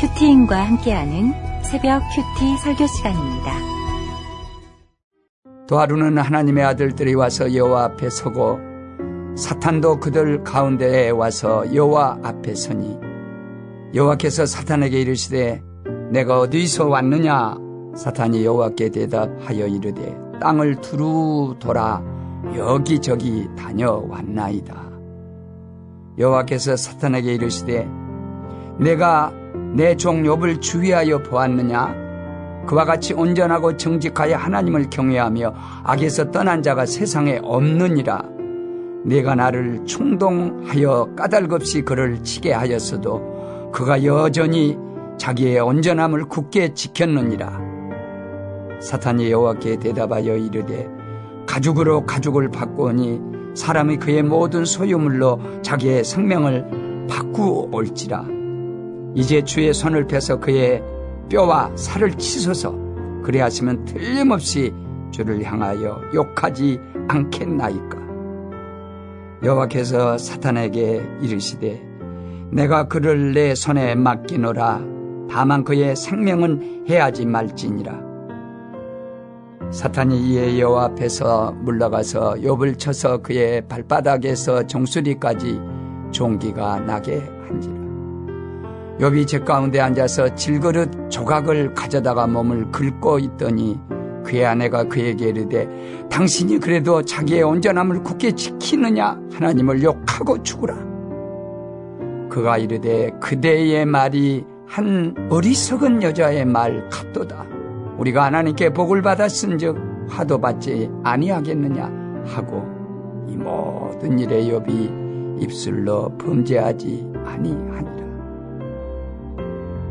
큐티인과 함께하는 새벽 큐티 설교 시간입니다. 또 하루는 하나님의 아들들이 와서 여호와 앞에 서고 사탄도 그들 가운데에 와서 여호와 앞에 서니 여호와께서 사탄에게 이르시되 내가 어디서 왔느냐 사탄이 여호와께 대답하여 이르되 땅을 두루 돌아 여기저기 다녀왔나이다 여호와께서 사탄에게 이르시되 내가 내종 욥을 주의하여 보았느냐? 그와 같이 온전하고 정직하여 하나님을 경외하며 악에서 떠난 자가 세상에 없느니라. 내가 나를 충동하여 까닭없이 그를 치게 하였어도 그가 여전히 자기의 온전함을 굳게 지켰느니라. 사탄이 여호와께 대답하여 이르되 가죽으로 가죽을 바꾸니 사람이 그의 모든 소유물로 자기의 생명을 바꾸올지라 이제 주의 손을 펴서 그의 뼈와 살을 치소서. 그래 하시면 틀림없이 주를 향하여 욕하지 않겠나이까. 여호와께서 사탄에게 이르시되 내가 그를 내 손에 맡기노라. 다만 그의 생명은 해하지 말지니라. 사탄이 이에 여호와 앞에서 물러가서 욥을 쳐서 그의 발바닥에서 종수리까지 종기가 나게 한지라 욥이 제 가운데 앉아서 질그릇 조각을 가져다가 몸을 긁고 있더니 그의 아내가 그에게 이르되 당신이 그래도 자기의 온전함을 굳게 지키느냐? 하나님을 욕하고 죽으라. 그가 이르되 그대의 말이 한 어리석은 여자의 말 같도다. 우리가 하나님께 복을 받았은즉 화도 받지 아니하겠느냐? 하고 이 모든 일에 욥이 입술로 범죄하지 아니하니라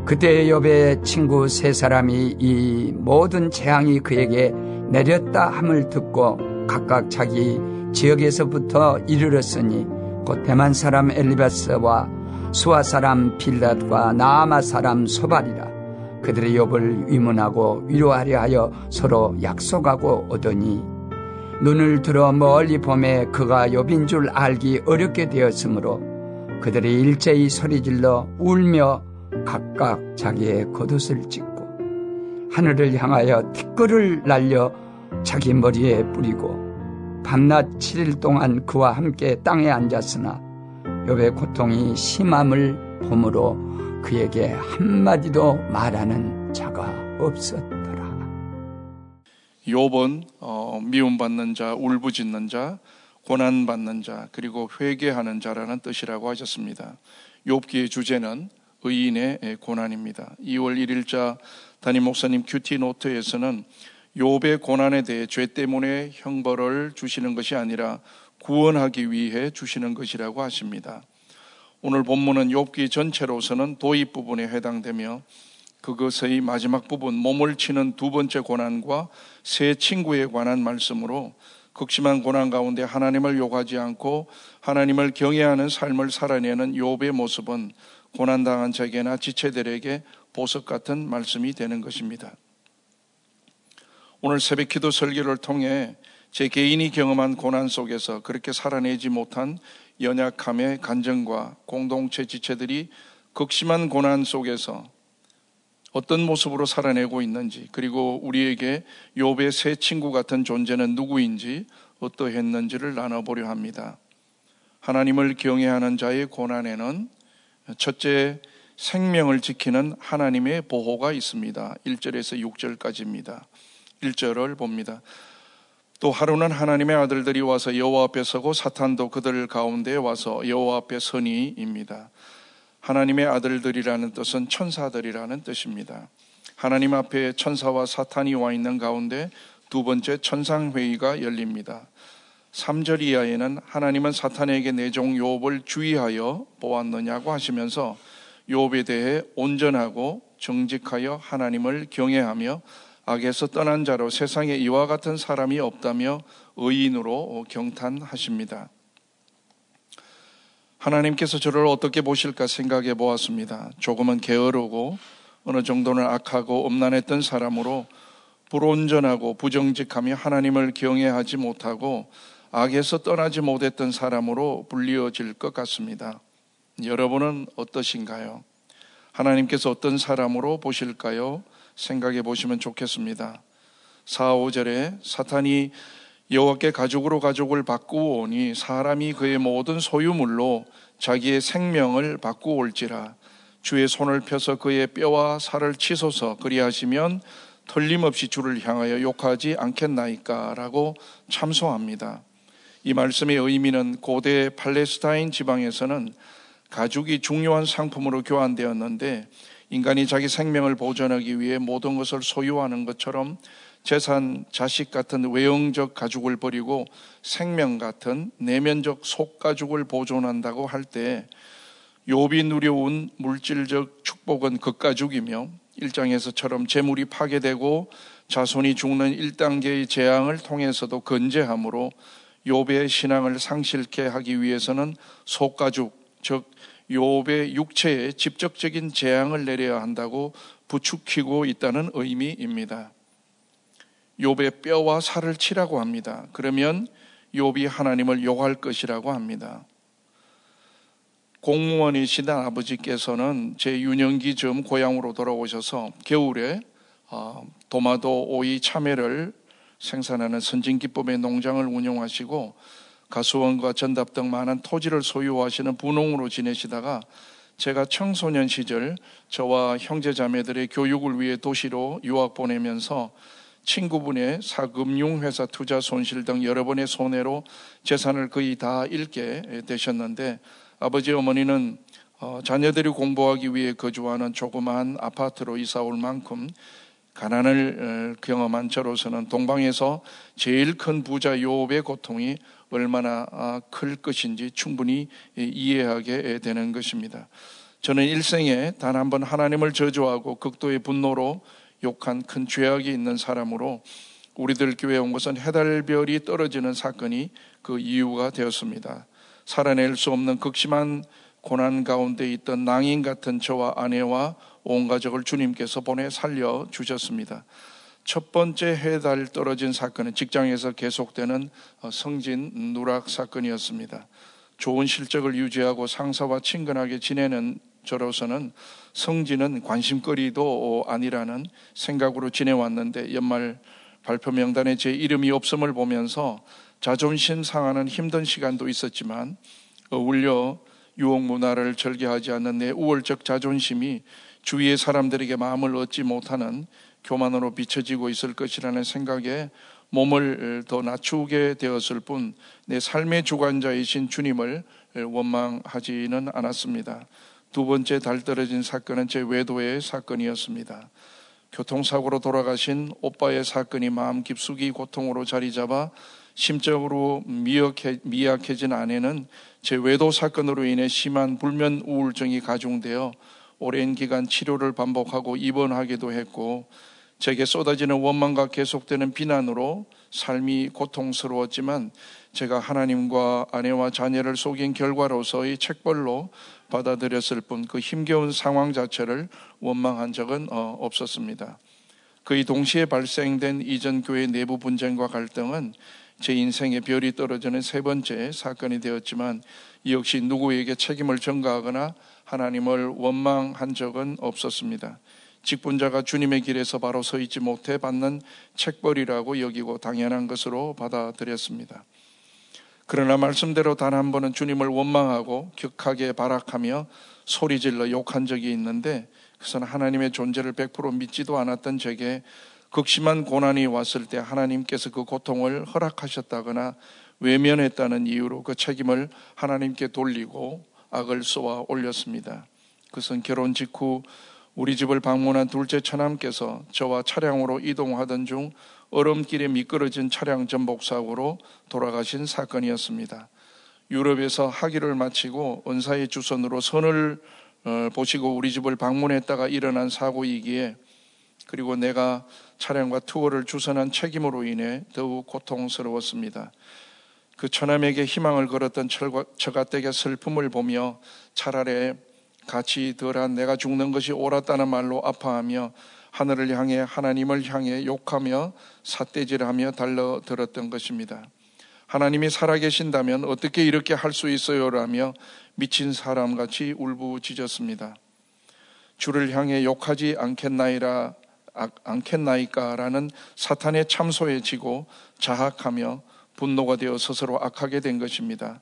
그때 욥의 친구 세 사람이 이 모든 재앙이 그에게 내렸다 함을 듣고 각각 자기 지역에서부터 이르렀으니 곧 대만 사람 엘리바스와 수아 사람 빌닷과 나아마 사람 소발이라. 그들의 욥을 위문하고 위로하려 하여 서로 약속하고 오더니 눈을 들어 멀리 봄에 그가 욥인 줄 알기 어렵게 되었으므로 그들이 일제히 소리질러 울며 각각 자기의 겉옷을 찢고 하늘을 향하여 티끌을 날려 자기 머리에 뿌리고 밤낮 7일 동안 그와 함께 땅에 앉았으나 욥의 고통이 심함을 보므로 그에게 한마디도 말하는 자가 없었더라. 욥은 어, 미움받는 자, 울부짖는 자, 고난받는 자, 그리고 회개하는 자라는 뜻이라고 하셨습니다. 욥기의 주제는 의인의 고난입니다. 2월 1일자 담임 목사님 큐티 노트에서는 욥의 고난에 대해 죄 때문에 형벌을 주시는 것이 아니라 구원하기 위해 주시는 것이라고 하십니다. 오늘 본문은 욥기 전체로서는 도입 부분에 해당되며 그것의 마지막 부분 몸을 치는 두 번째 고난과 세 친구에 관한 말씀으로 극심한 고난 가운데 하나님을 욕하지 않고 하나님을 경외하는 삶을 살아내는 욥의 모습은 고난당한 자에게나 지체들에게 보석 같은 말씀이 되는 것입니다. 오늘 새벽 기도 설교를 통해 제 개인이 경험한 고난 속에서 그렇게 살아내지 못한 연약함의 간증과 공동체 지체들이 극심한 고난 속에서 어떤 모습으로 살아내고 있는지 그리고 우리에게 욥의 새 친구 같은 존재는 누구인지 어떠했는지를 나눠보려 합니다. 하나님을 경외하는 자의 고난에는 첫째 생명을 지키는 하나님의 보호가 있습니다. 1절에서 6절까지입니다. 1절을 봅니다. 또 하루는 하나님의 아들들이 와서 여호와 앞에 서고 사탄도 그들 가운데 와서 여호와 앞에 서니입니다. 하나님의 아들들이라는 뜻은 천사들이라는 뜻입니다. 하나님 앞에 천사와 사탄이 와 있는 가운데 두 번째 천상회의가 열립니다. 3절 이하에는 하나님은 사탄에게 내종 욥을 주의하여 보았느냐고 하시면서 욥에 대해 온전하고 정직하여 하나님을 경외하며 악에서 떠난 자로 세상에 이와 같은 사람이 없다며 의인으로 경탄하십니다. 하나님께서 저를 어떻게 보실까 생각해 보았습니다. 조금은 게으르고 어느 정도는 악하고 엄난했던 사람으로 불온전하고 부정직하며 하나님을 경외하지 못하고 악에서 떠나지 못했던 사람으로 불리어질 것 같습니다. 여러분은 어떠신가요? 하나님께서 어떤 사람으로 보실까요? 생각해 보시면 좋겠습니다. 4, 5절에 사탄이 여호와께 가족으로 가족을 바꾸오니 사람이 그의 모든 소유물로 자기의 생명을 바꾸올지라 주의 손을 펴서 그의 뼈와 살을 치소서 그리하시면 틀림없이 주를 향하여 욕하지 않겠나이까라고 참소합니다. 이 말씀의 의미는 고대 팔레스타인 지방에서는 가죽이 중요한 상품으로 교환되었는데 인간이 자기 생명을 보존하기 위해 모든 것을 소유하는 것처럼 재산, 자식 같은 외형적 가죽을 버리고 생명 같은 내면적 속가죽을 보존한다고 할때 욥이 누려온 물질적 축복은 극가죽이며 일장에서처럼 재물이 파괴되고 자손이 죽는 1단계의 재앙을 통해서도 건재함으로 욥의 신앙을 상실케 하기 위해서는 속가죽 즉 욥의 육체에 직접적인 재앙을 내려야 한다고 부추기고 있다는 의미입니다. 욥의 뼈와 살을 치라고 합니다. 그러면 욥이 하나님을 욕할 것이라고 합니다. 공무원이신 아버지께서는 제 유년기 즈음 고향으로 돌아오셔서 겨울에 어, 도마도 오이 참외를 생산하는 선진기법의 농장을 운영하시고 가수원과 전답 등 많은 토지를 소유하시는 분홍으로 지내시다가 제가 청소년 시절 저와 형제 자매들의 교육을 위해 도시로 유학 보내면서 친구분의 사금융회사 투자 손실 등 여러 번의 손해로 재산을 거의 다 잃게 되셨는데 아버지 어머니는 어, 자녀들이 공부하기 위해 거주하는 조그마한 아파트로 이사 올 만큼 가난을 어, 경험한 저로서는 동방에서 제일 큰 부자 요업의 고통이 얼마나 아, 클 것인지 충분히 이해하게 되는 것입니다. 저는 일생에 단 한 번 하나님을 저주하고 극도의 분노로 욕한 큰 죄악이 있는 사람으로 우리들 교회에 온 것은 해달별이 떨어지는 사건이 그 이유가 되었습니다. 살아낼 수 없는 극심한 고난 가운데 있던 낭인 같은 저와 아내와 온 가족을 주님께서 보내 살려 주셨습니다. 첫 번째 해달 떨어진 사건은 직장에서 계속되는 어, 성진 누락 사건이었습니다. 좋은 실적을 유지하고 상사와 친근하게 지내는 저로서는 성진은 관심거리도 아니라는 생각으로 지내왔는데 연말 발표 명단에 제 이름이 없음을 보면서 자존심 상하는 힘든 시간도 있었지만 어울려 유혹 문화를 절개하지 않는 내 우월적 자존심이 주위의 사람들에게 마음을 얻지 못하는 교만으로 비춰지고 있을 것이라는 생각에 몸을 더 낮추게 되었을 뿐 내 삶의 주관자이신 주님을 원망하지는 않았습니다. 두 번째 달 떨어진 사건은 제 외도의 사건이었습니다. 교통사고로 돌아가신 오빠의 사건이 마음 깊숙이 고통으로 자리 잡아 심적으로 미약해, 미약해진 아내는 제 외도 사건으로 인해 심한 불면 우울증이 가중되어 오랜 기간 치료를 반복하고 입원하기도 했고 제게 쏟아지는 원망과 계속되는 비난으로 삶이 고통스러웠지만 제가 하나님과 아내와 자녀를 속인 결과로서의 책벌로 받아들였을 뿐 그 힘겨운 상황 자체를 원망한 적은 어, 없었습니다. 그의 동시에 발생된 이전 교회 내부 분쟁과 갈등은 제 인생의 별이 떨어지는 세 번째 사건이 되었지만 이 역시 누구에게 책임을 전가하거나 하나님을 원망한 적은 없었습니다. 직분자가 주님의 길에서 바로 서 있지 못해 받는 책벌이라고 여기고 당연한 것으로 받아들였습니다. 그러나 말씀대로 단 한 번은 주님을 원망하고 격하게 발악하며 소리질러 욕한 적이 있는데 그것은 하나님의 존재를 100% 믿지도 않았던 제게 극심한 고난이 왔을 때 하나님께서 그 고통을 허락하셨다거나 외면했다는 이유로 그 책임을 하나님께 돌리고 악을 쏘아 올렸습니다. 그것은 결혼 직후 우리 집을 방문한 둘째 처남께서 저와 차량으로 이동하던 중 얼음길에 미끄러진 차량 전복 사고로 돌아가신 사건이었습니다. 유럽에서 학위를 마치고 은사의 주선으로 선을 어, 보시고 우리 집을 방문했다가 일어난 사고이기에 그리고 내가 차량과 투어를 주선한 책임으로 인해 더욱 고통스러웠습니다. 그 처남에게 희망을 걸었던 처가댁의 슬픔을 보며 차라리 같이 덜한 내가 죽는 것이 옳았다는 말로 아파하며 하늘을 향해 하나님을 향해 욕하며 삿대질하며 달려들었던 것입니다. 하나님이 살아계신다면 어떻게 이렇게 할 수 있어요라며 미친 사람같이 울부짖었습니다. 주를 향해 욕하지 않겠나이라 않겠나이까라는 사탄의 참소에 지고 자학하며 분노가 되어 스스로 악하게 된 것입니다.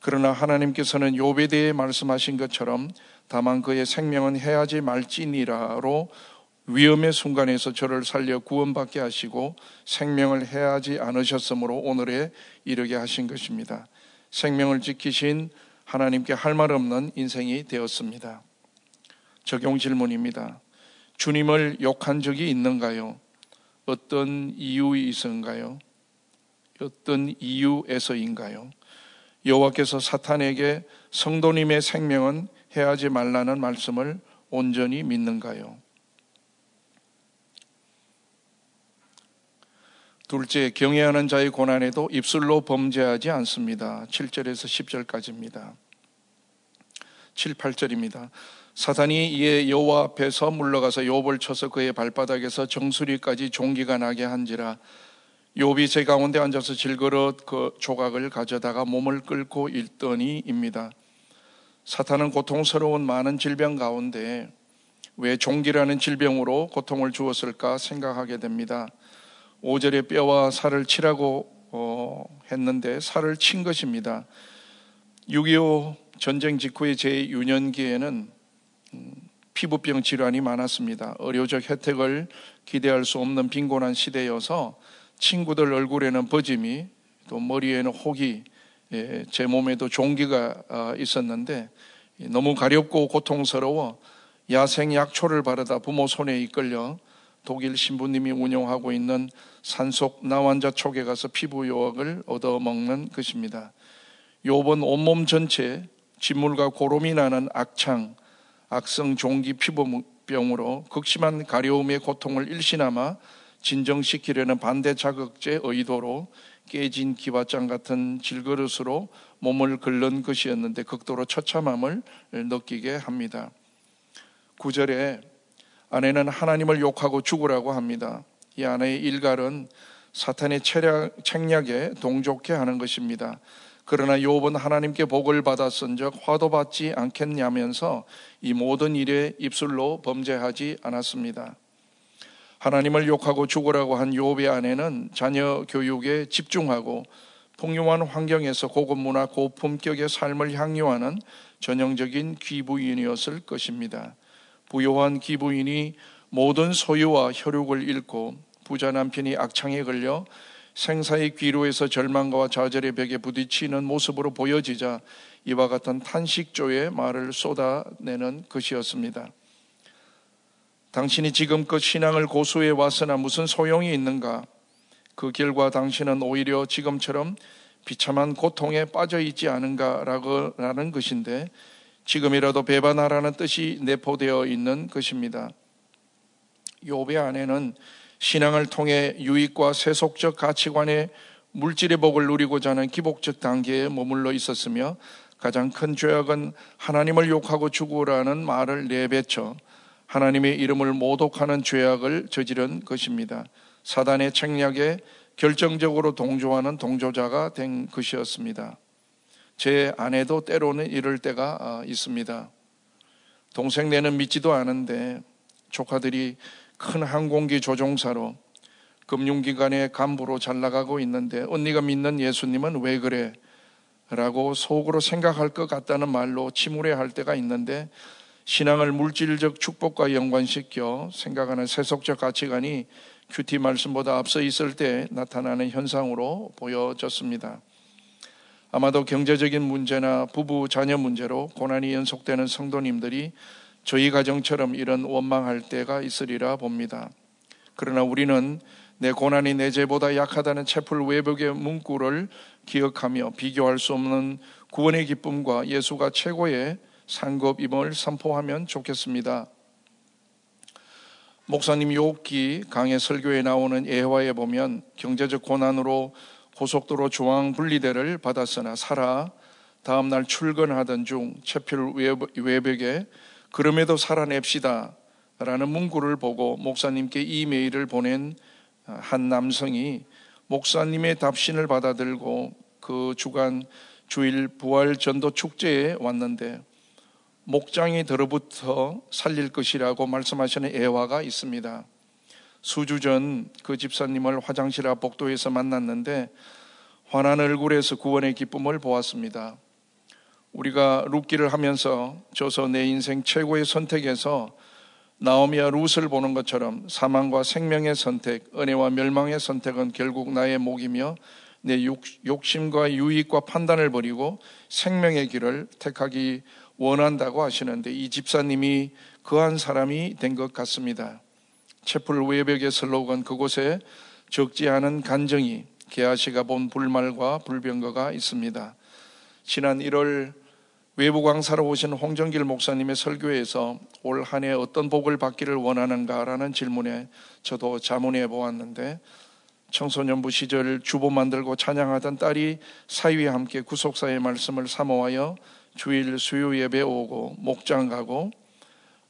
그러나 하나님께서는 욥에 대해 말씀하신 것처럼 다만 그의 생명은 해하지 말지니라로 위험의 순간에서 저를 살려 구원받게 하시고 생명을 해하지 않으셨으므로 오늘에 이르게 하신 것입니다. 생명을 지키신 하나님께 할 말 없는 인생이 되었습니다. 적용 질문입니다. 주님을 욕한 적이 있는가요? 어떤 이유에 있었가요? 어떤 이유에서인가요? 여호와께서 사탄에게 성도님의 생명은 해하지 말라는 말씀을 온전히 믿는가요? 둘째, 경외하는 자의 고난에도 입술로 범죄하지 않습니다. 7절에서 10절까지입니다. 7, 8절입니다. 사탄이 이에 여호와 앞에서 물러가서 욥을 쳐서 그의 발바닥에서 정수리까지 종기가 나게 한지라 욥이 제 가운데 앉아서 질그릇 그 조각을 가져다가 몸을 끓고 읽더니입니다. 사탄은 고통스러운 많은 질병 가운데 왜 종기라는 질병으로 고통을 주었을까 생각하게 됩니다. 5절에 뼈와 살을 치라고 어, 했는데 살을 친 것입니다. 6.25 전쟁 직후의 제 유년기에는 음, 피부병 질환이 많았습니다. 의료적 혜택을 기대할 수 없는 빈곤한 시대여서 친구들 얼굴에는 버짐이 또 머리에는 혹이 예, 제 몸에도 종기가 아, 있었는데 너무 가렵고 고통스러워 야생 약초를 바르다 부모 손에 이끌려 독일 신부님이 운영하고 있는 산속 나환자 촉에 가서 피부 요약을 얻어먹는 것입니다. 요번 온몸 전체 진물과 고름이 나는 악창, 악성 종기 피부병으로 극심한 가려움의 고통을 일시나마 진정시키려는 반대 자극제 의도로 깨진 기와장 같은 질그릇으로 몸을 긁는 것이었는데 극도로 처참함을 느끼게 합니다. 9절에 아내는 하나님을 욕하고 죽으라고 합니다. 이 아내의 일갈은 사탄의 책략에 동족해 하는 것입니다. 그러나 욥은 하나님께 복을 받았은적 화도 받지 않겠냐면서 이 모든 일에 입술로 범죄하지 않았습니다. 하나님을 욕하고 죽으라고 한 욥의 아내는 자녀 교육에 집중하고 풍요한 환경에서 고급 문화 고품격의 삶을 향유하는 전형적인 귀부인이었을 것입니다. 부요한 귀부인이 모든 소유와 혈육을 잃고 부자 남편이 악창에 걸려 생사의 귀로에서 절망과 좌절의 벽에 부딪히는 모습으로 보여지자 이와 같은 탄식조의 말을 쏟아내는 것이었습니다. 당신이 지금껏 신앙을 고수해 왔으나 무슨 소용이 있는가? 그 결과 당신은 오히려 지금처럼 비참한 고통에 빠져 있지 않은가라는 것인데 지금이라도 배반하라는 뜻이 내포되어 있는 것입니다. 요배 안에는 신앙을 통해 유익과 세속적 가치관의 물질의 복을 누리고자 하는 기복적 단계에 머물러 있었으며 가장 큰 죄악은 하나님을 욕하고 죽으라는 말을 내뱉쳐 하나님의 이름을 모독하는 죄악을 저지른 것입니다. 사단의 책략에 결정적으로 동조하는 동조자가 된 것이었습니다. 제 아내도 때로는 이럴 때가 아, 있습니다. 동생 네는 믿지도 않은데 조카들이 큰 항공기 조종사로 금융기관의 간부로 잘 나가고 있는데 언니가 믿는 예수님은 왜 그래? 라고 속으로 생각할 것 같다는 말로 침울해할 때가 있는데 신앙을 물질적 축복과 연관시켜 생각하는 세속적 가치관이 큐티 말씀보다 앞서 있을 때 나타나는 현상으로 보여졌습니다. 아마도 경제적인 문제나 부부 자녀 문제로 고난이 연속되는 성도님들이 저희 가정처럼 이런 원망할 때가 있으리라 봅니다. 그러나 우리는 내 고난이 내 죄보다 약하다는 채플 외벽의 문구를 기억하며 비교할 수 없는 구원의 기쁨과 예수가 최고의 상급임을 선포하면 좋겠습니다. 목사님 욥기 강의 설교에 나오는 예화에 보면 경제적 고난으로 고속도로 중앙 분리대를 받았으나 살아 다음 날 출근하던 중 채필 외벽에 그럼에도 살아냅시다 라는 문구를 보고 목사님께 이메일을 보낸 한 남성이 목사님의 답신을 받아들고 그 주간 주일 부활 전도 축제에 왔는데 목장이 들어부터 살릴 것이라고 말씀하시는 애화가 있습니다. 수주 전 그 집사님을 화장실 앞 복도에서 만났는데 환한 얼굴에서 구원의 기쁨을 보았습니다. 우리가 룻기를 하면서 저서 내 인생 최고의 선택에서 나오미와 룻을 보는 것처럼 사망과 생명의 선택, 은혜와 멸망의 선택은 결국 나의 목이며 내 욕심과 유익과 판단을 버리고 생명의 길을 택하기 원한다고 하시는데 이 집사님이 그한 사람이 된 것 같습니다. 채플 외벽의 슬로건 그곳에 적지 않은 간정이 개아시가 본 불말과 불병거가 있습니다. 지난 1월 외부 강사로 오신 홍정길 목사님의 설교에서 올 한 해 어떤 복을 받기를 원하는가라는 질문에 저도 자문해 보았는데 청소년부 시절 주보 만들고 찬양하던 딸이 사위와 함께 구속사의 말씀을 사모하여 주일 수요 예배 오고 목장 가고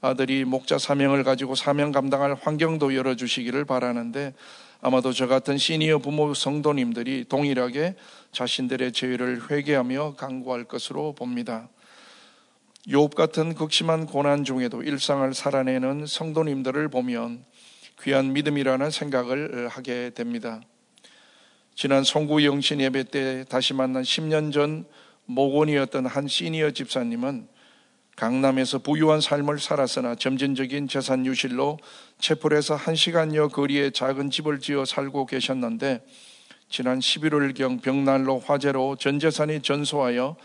아들이 목자 사명을 가지고 사명 감당할 환경도 열어주시기를 바라는데 아마도 저 같은 시니어 부모 성도님들이 동일하게 자신들의 죄를 회개하며 강구할 것으로 봅니다. 욥 같은 극심한 고난 중에도 일상을 살아내는 성도님들을 보면 귀한 믿음이라는 생각을 하게 됩니다. 지난 송구 영신 예배 때 다시 만난 10년 전 모곤이었던 한 시니어 집사님은 강남에서 부유한 삶을 살았으나 점진적인 재산 유실로 채플에서 한 시간여 거리에 작은 집을 지어 살고 계셨는데 지난 11월경 벽난로 화재로 전 재산이 전소하여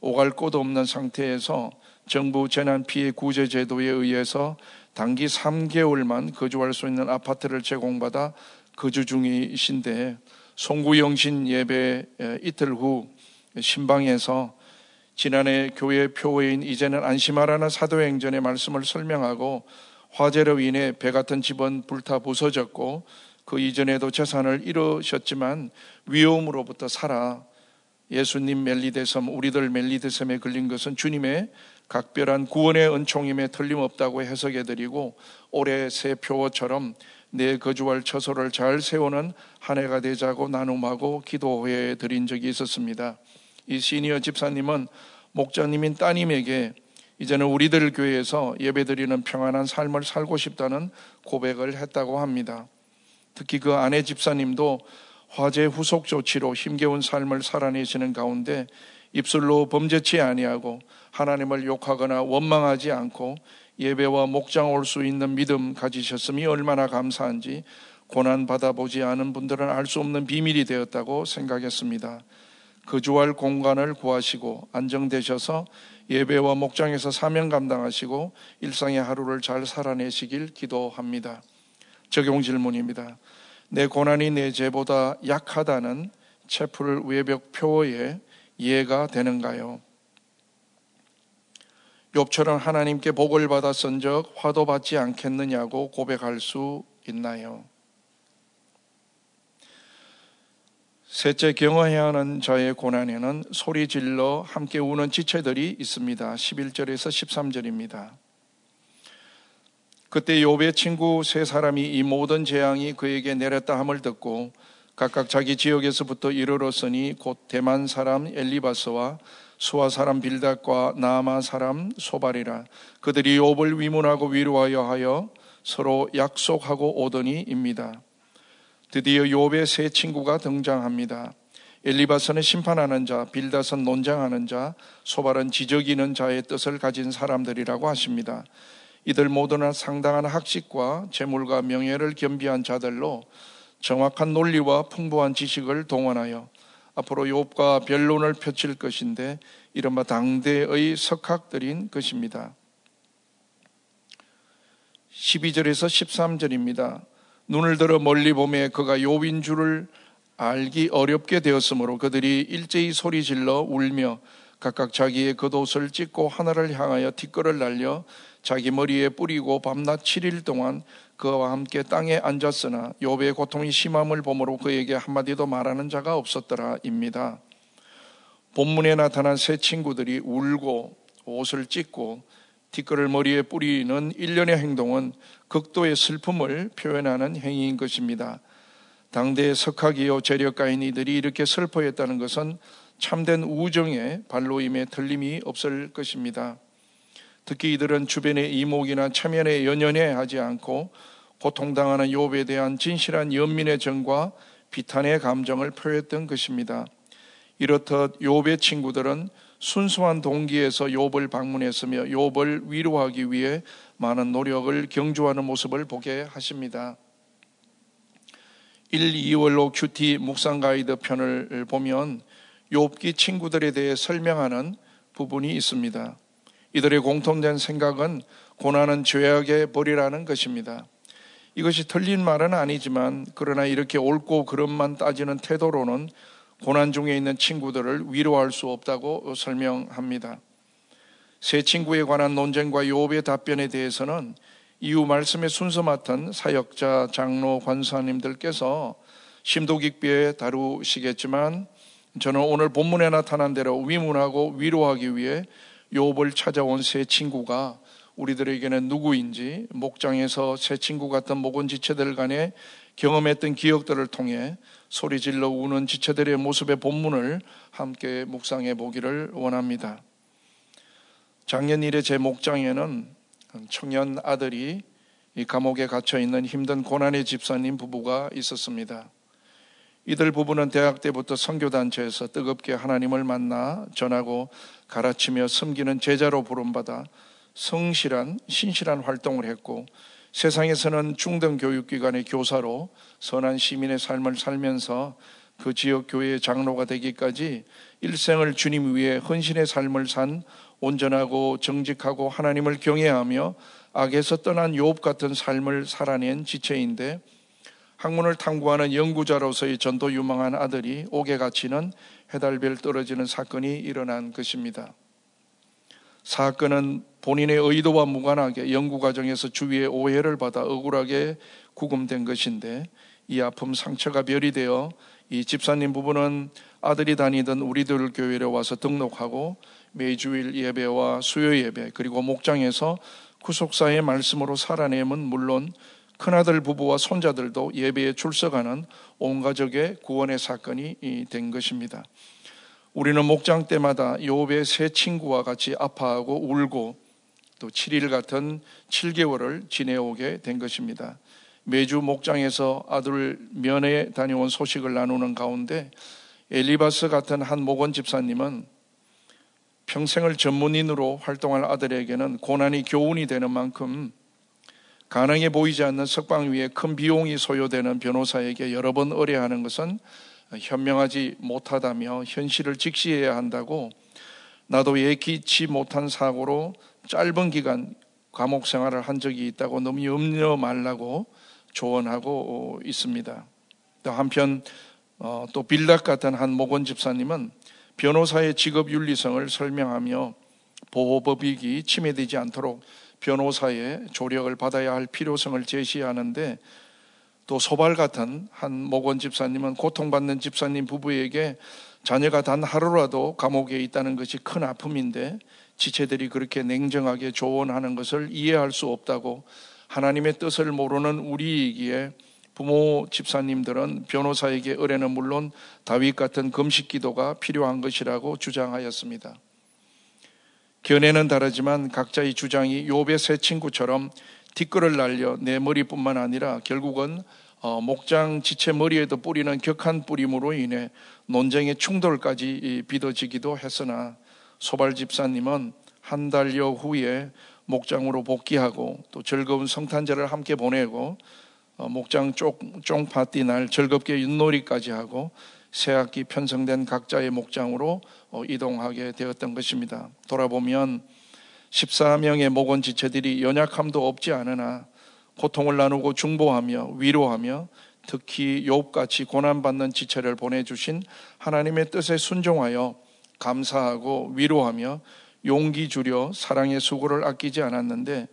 오갈 곳 없는 상태에서 정부 재난 피해 구제 제도에 의해서 단기 3개월만 거주할 수 있는 아파트를 제공받아 거주 중이신데 송구영신 예배 이틀 후 신방에서 지난해 교회 표회인 이제는 안심하라는 사도행전의 말씀을 설명하고 화재로 인해 배 같은 집은 불타 부서졌고 그 이전에도 재산을 잃으셨지만 위험으로부터 살아 예수님 멜리데섬 우리들 멜리데섬에 걸린 것은 주님의 각별한 구원의 은총임에 틀림없다고 해석해 드리고 올해 새 표어처럼 내 거주할 처소를 잘 세우는 한 해가 되자고 나눔하고 기도해 드린 적이 있었습니다. 이 시니어 집사님은 목자님인 따님에게 이제는 우리들 교회에서 예배드리는 평안한 삶을 살고 싶다는 고백을 했다고 합니다. 특히 그 아내 집사님도 화재 후속 조치로 힘겨운 삶을 살아내시는 가운데 입술로 범죄치 아니하고 하나님을 욕하거나 원망하지 않고 예배와 목장 올 수 있는 믿음 가지셨음이 얼마나 감사한지 고난 받아보지 않은 분들은 알 수 없는 비밀이 되었다고 생각했습니다. 거주할 공간을 구하시고 안정되셔서 예배와 목장에서 사명 감당하시고 일상의 하루를 잘 살아내시길 기도합니다. 적용 질문입니다. 내 고난이 내 죄보다 약하다는 채플 외벽 표어에 이해가 되는가요? 욥처럼 하나님께 복을 받았은 적 화도 받지 않겠느냐고 고백할 수 있나요? 셋째 경어해야 하는 자의 고난에는 소리 질러 함께 우는 지체들이 있습니다. 11절에서 13절입니다. 그때 욥의 친구 세 사람이 이 모든 재앙이 그에게 내렸다 함을 듣고 각각 자기 지역에서부터 이르렀으니 곧 대만 사람 엘리바스와 수아 사람 빌닷과 나마 사람 소발이라 그들이 욥을 위문하고 위로하여 하여 서로 약속하고 오더니입니다. 드디어 욥의 세 친구가 등장합니다. 엘리바스는 심판하는 자, 빌닷은 논장하는 자, 소발은 지적이는 자의 뜻을 가진 사람들이라고 하십니다. 이들 모두는 상당한 학식과 재물과 명예를 겸비한 자들로 정확한 논리와 풍부한 지식을 동원하여 앞으로 욥과 변론을 펼칠 것인데 이른바 당대의 석학들인 것입니다. 12절에서 13절입니다. 눈을 들어 멀리 보매 그가 욥인 줄을 알기 어렵게 되었으므로 그들이 일제히 소리 질러 울며 각각 자기의 겉옷을 찢고 하늘을 향하여 뒷걸을 날려 자기 머리에 뿌리고 밤낮 7일 동안 그와 함께 땅에 앉았으나 욥의 고통이 심함을 보므로 그에게 한마디도 말하는 자가 없었더라입니다. 본문에 나타난 세 친구들이 울고 옷을 찢고 뒷걸을 머리에 뿌리는 일련의 행동은 극도의 슬픔을 표현하는 행위인 것입니다. 당대의 석학이요 재력가인 이들이 이렇게 슬퍼했다는 것은 참된 우정의 발로임에 틀림이 없을 것입니다. 특히 이들은 주변의 이목이나 체면에 연연해 하지 않고 고통당하는 욥에 대한 진실한 연민의 정과 비탄의 감정을 표했던 것입니다. 이렇듯 욥의 친구들은 순수한 동기에서 욥을 방문했으며 욥을 위로하기 위해 많은 노력을 경주하는 모습을 보게 하십니다. 1, 2월로 큐티 묵상 가이드 편을 보면 욥기 친구들에 대해 설명하는 부분이 있습니다. 이들의 공통된 생각은 고난은 죄악의 벌이라는 것입니다. 이것이 틀린 말은 아니지만 그러나 이렇게 옳고 그름만 따지는 태도로는 고난 중에 있는 친구들을 위로할 수 없다고 설명합니다. 세 친구에 관한 논쟁과 요업의 답변에 대해서는 이후 말씀의 순서 맡은 사역자, 장로, 관사님들께서 심도 깊게 다루시겠지만 저는 오늘 본문에 나타난 대로 위문하고 위로하기 위해 요업을 찾아온 세 친구가 우리들에게는 누구인지 목장에서 새 친구 같은 목은 지체들 간에 경험했던 기억들을 통해 소리질러 우는 지체들의 모습의 본문을 함께 묵상해 보기를 원합니다. 작년 일에 제 목장에는 청년 아들이 이 감옥에 갇혀 있는 힘든 고난의 집사님 부부가 있었습니다. 이들 부부는 대학 때부터 선교단체에서 뜨겁게 하나님을 만나 전하고 가르치며 섬기는 제자로 부름받아 성실한 신실한 활동을 했고 세상에서는 중등 교육기관의 교사로 선한 시민의 삶을 살면서 그 지역 교회의 장로가 되기까지 일생을 주님 위해 헌신의 삶을 산 온전하고 정직하고 하나님을 경외하며 악에서 떠난 욥 같은 삶을 살아낸 지체인데 학문을 탐구하는 연구자로서의 전도 유망한 아들이 옥에 갇히는 해달별 떨어지는 사건이 일어난 것입니다. 사건은 본인의 의도와 무관하게 연구 과정에서 주위의 오해를 받아 억울하게 구금된 것인데 이 아픔 상처가 별이 되어 이 집사님 부부는 아들이 다니던 우리들 교회에 와서 등록하고 매주일 예배와 수요 예배 그리고 목장에서 구속사의 말씀으로 살아내면 물론 큰아들 부부와 손자들도 예배에 출석하는 온 가족의 구원의 사건이 된 것입니다. 우리는 목장 때마다 요업의 세 친구와 같이 아파하고 울고 또 7일 같은 7개월을 지내오게 된 것입니다. 매주 목장에서 아들 면회 다녀온 소식을 나누는 가운데 엘리바스 같은 한 목원 집사님은 평생을 전문인으로 활동할 아들에게는 고난이 교훈이 되는 만큼 가능해 보이지 않는 석방 위에 큰 비용이 소요되는 변호사에게 여러 번 의뢰하는 것은 현명하지 못하다며 현실을 직시해야 한다고 나도 예기치 못한 사고로 짧은 기간 감옥 생활을 한 적이 있다고 너무 염려 말라고 조언하고 있습니다. 또 한편 어, 또 빌락 같은 한 목원 집사님은 변호사의 직업 윤리성을 설명하며 보호법익이 침해되지 않도록 변호사의 조력을 받아야 할 필요성을 제시하는데 또 소발 같은 한 목원 집사님은 고통받는 집사님 부부에게 자녀가 단 하루라도 감옥에 있다는 것이 큰 아픔인데 지체들이 그렇게 냉정하게 조언하는 것을 이해할 수 없다고 하나님의 뜻을 모르는 우리이기에 부모 집사님들은 변호사에게 의뢰는 물론 다윗 같은 금식 기도가 필요한 것이라고 주장하였습니다. 견해는 다르지만 각자의 주장이 욥의 새 친구처럼 뒷글을 날려 내 머리뿐만 아니라 결국은 어, 목장 지체 머리에도 뿌리는 격한 뿌림으로 인해 논쟁의 충돌까지 빚어지기도 했으나 소발 집사님은 한 달여 후에 목장으로 복귀하고 또 즐거운 성탄절을 함께 보내고 어, 목장 쫑 파티 날 즐겁게 윷놀이까지 하고 새학기 편성된 각자의 목장으로 어, 이동하게 되었던 것입니다. 돌아보면 14명의 목원 지체들이 연약함도 없지 않으나 고통을 나누고 중보하며 위로하며 특히 욥같이 고난받는 지체를 보내주신 하나님의 뜻에 순종하여 감사하고 위로하며 용기 주려 사랑의 수고를 아끼지 않았는데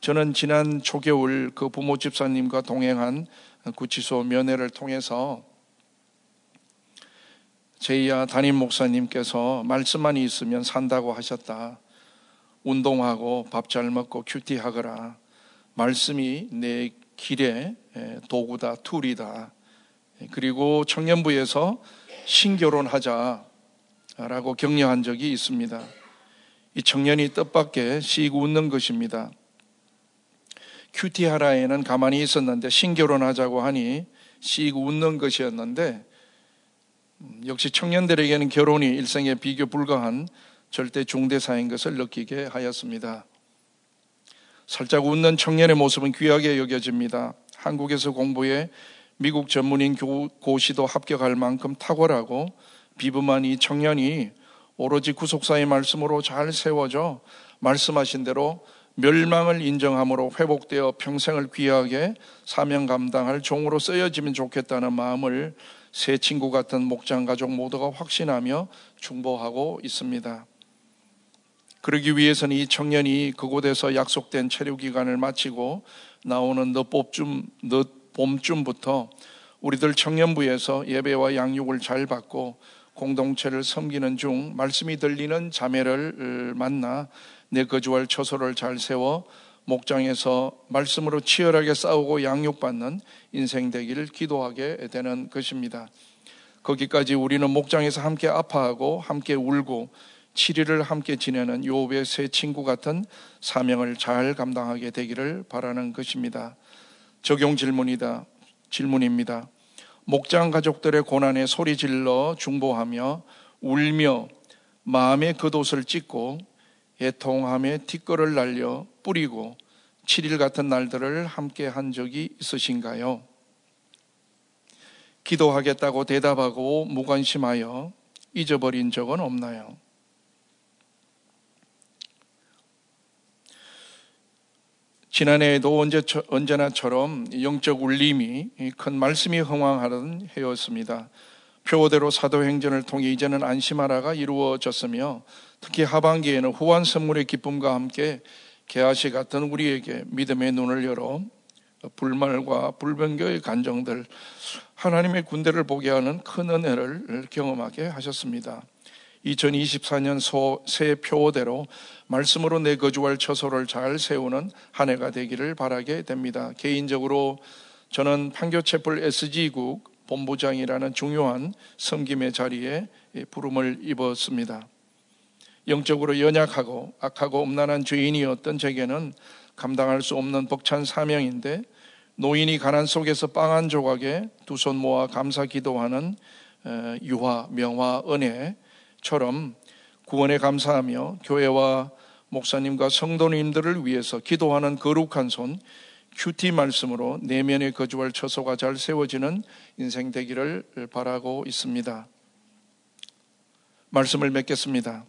저는 지난 초겨울 그 부모 집사님과 동행한 구치소 면회를 통해서 제이야 담임 목사님께서 말씀만 있으면 산다고 하셨다. 운동하고 밥 잘 먹고 큐티하거라. 말씀이 내 길의 도구다, 툴이다. 그리고 청년부에서 신결혼하자라고 격려한 적이 있습니다. 이 청년이 뜻밖의 씩 웃는 것입니다. 큐티하라에는 가만히 있었는데 신결혼하자고 하니 씩 웃는 것이었는데 음, 역시 청년들에게는 결혼이 일생에 비교 불가한 절대 중대사인 것을 느끼게 하였습니다. 살짝 웃는 청년의 모습은 귀하게 여겨집니다. 한국에서 공부해 미국 전문인 고시도 합격할 만큼 탁월하고 비범한 이 청년이 오로지 구속사의 말씀으로 잘 세워져 말씀하신 대로 멸망을 인정함으로 회복되어 평생을 귀하게 사명 감당할 종으로 쓰여지면 좋겠다는 마음을 새 친구 같은 목장 가족 모두가 확신하며 중보하고 있습니다. 그러기 위해서는 이 청년이 그곳에서 약속된 체류 기간을 마치고 나오는 늦봄쯤, 늦봄쯤부터 우리들 청년부에서 예배와 양육을 잘 받고 공동체를 섬기는 중 말씀이 들리는 자매를 만나 내 거주할 처소를 잘 세워 목장에서 말씀으로 치열하게 싸우고 양육받는 인생 되기를 기도하게 되는 것입니다. 거기까지 우리는 목장에서 함께 아파하고 함께 울고 7일을 함께 지내는 요업의 새 친구 같은 사명을 잘 감당하게 되기를 바라는 것입니다. 적용 질문이다. 질문입니다. 목장 가족들의 고난에 소리 질러 중보하며 울며 마음의 겉옷을 찢고 애통함에 뒷걸을 날려 뿌리고 7일 같은 날들을 함께 한 적이 있으신가요? 기도하겠다고 대답하고 무관심하여 잊어버린 적은 없나요? 지난해에도 언제, 언제나처럼 영적 울림이 큰 말씀이 흥황하던 해였습니다. 표대로 사도행전을 통해 이제는 안심하라가 이루어졌으며 특히 하반기에는 후한 선물의 기쁨과 함께 개아시 같은 우리에게 믿음의 눈을 열어 불말과 불변교의 간정들 하나님의 군대를 보게 하는 큰 은혜를 경험하게 하셨습니다. 2024년 새 표대로 말씀으로 내 거주할 처소를 잘 세우는 한 해가 되기를 바라게 됩니다. 개인적으로 저는 판교채플 SG국 본부장이라는 중요한 섬김의 자리에 부름을 입었습니다. 영적으로 연약하고 악하고 음란한 죄인이었던 제게는 감당할 수 없는 벅찬 사명인데 노인이 가난 속에서 빵 한 조각에 두 손 모아 감사 기도하는 유화, 명화, 은혜 처럼 구원에 감사하며 교회와 목사님과 성도님들을 위해서 기도하는 거룩한 손 큐티 말씀으로 내면에 거주할 처소가 잘 세워지는 인생 되기를 바라고 있습니다. 말씀을 맺겠습니다.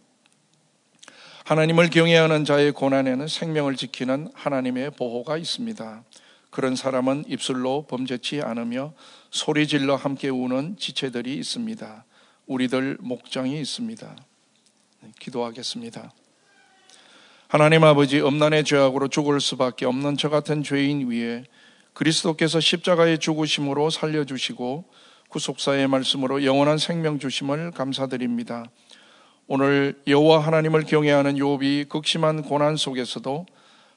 하나님을 경외하는 자의 고난에는 생명을 지키는 하나님의 보호가 있습니다. 그런 사람은 입술로 범죄치 않으며 소리 질러 함께 우는 지체들이 있습니다. 우리들 목장이 있습니다. 네, 기도하겠습니다. 하나님 아버지 엄난의 죄악으로 죽을 수밖에 없는 저 같은 죄인 위에 그리스도께서 십자가의 죽으심으로 살려주시고 구속사의 말씀으로 영원한 생명 주심을 감사드립니다. 오늘 여호와 하나님을 경외하는 욥이 극심한 고난 속에서도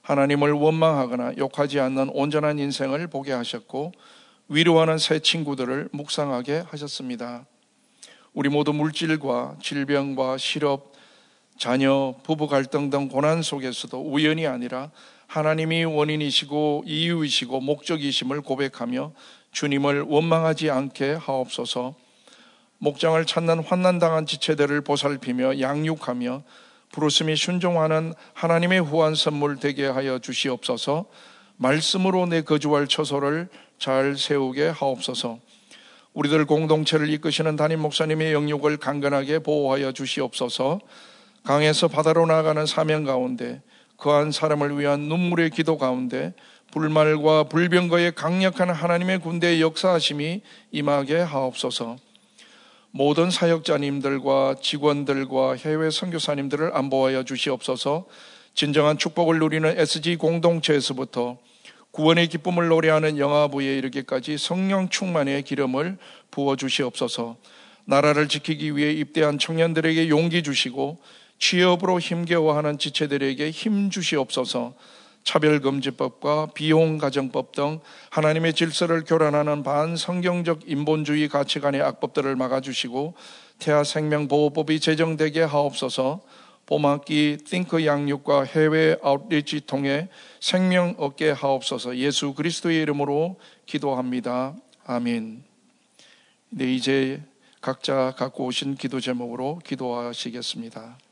하나님을 원망하거나 욕하지 않는 온전한 인생을 보게 하셨고 위로하는 새 친구들을 묵상하게 하셨습니다. 우리 모두 물질과 질병과 실업, 자녀, 부부 갈등 등 고난 속에서도 우연이 아니라 하나님이 원인이시고 이유이시고 목적이심을 고백하며 주님을 원망하지 않게 하옵소서. 목장을 찾는 환난당한 지체들을 보살피며 양육하며 부르심이 순종하는 하나님의 후한 선물 되게 하여 주시옵소서. 말씀으로 내 거주할 처소를 잘 세우게 하옵소서 우리들 공동체를 이끄시는 담임 목사님의 영역을 강건하게 보호하여 주시옵소서 강에서 바다로 나가는 사명 가운데 그한 사람을 위한 눈물의 기도 가운데 불말과 불병거의 강력한 하나님의 군대의 역사하심이 임하게 하옵소서. 모든 사역자님들과 직원들과 해외 선교사님들을 안보하여 주시옵소서. 진정한 축복을 누리는 SG 공동체에서부터 구원의 기쁨을 노래하는 영화부에 이르기까지 성령 충만의 기름을 부어 주시옵소서. 나라를 지키기 위해 입대한 청년들에게 용기 주시고 취업으로 힘겨워하는 지체들에게 힘 주시옵소서 차별금지법과 비용가정법 등 하나님의 질서를 교란하는 반성경적 인본주의 가치관의 악법들을 막아주시고 태아 생명보호법이 제정되게 하옵소서 봄학기 띵크 양육과 해외 아웃리치 통해 생명 얻게 하옵소서 예수 그리스도의 이름으로 기도합니다. 아멘. 네, 이제 각자 갖고 오신 기도 제목으로 기도하시겠습니다.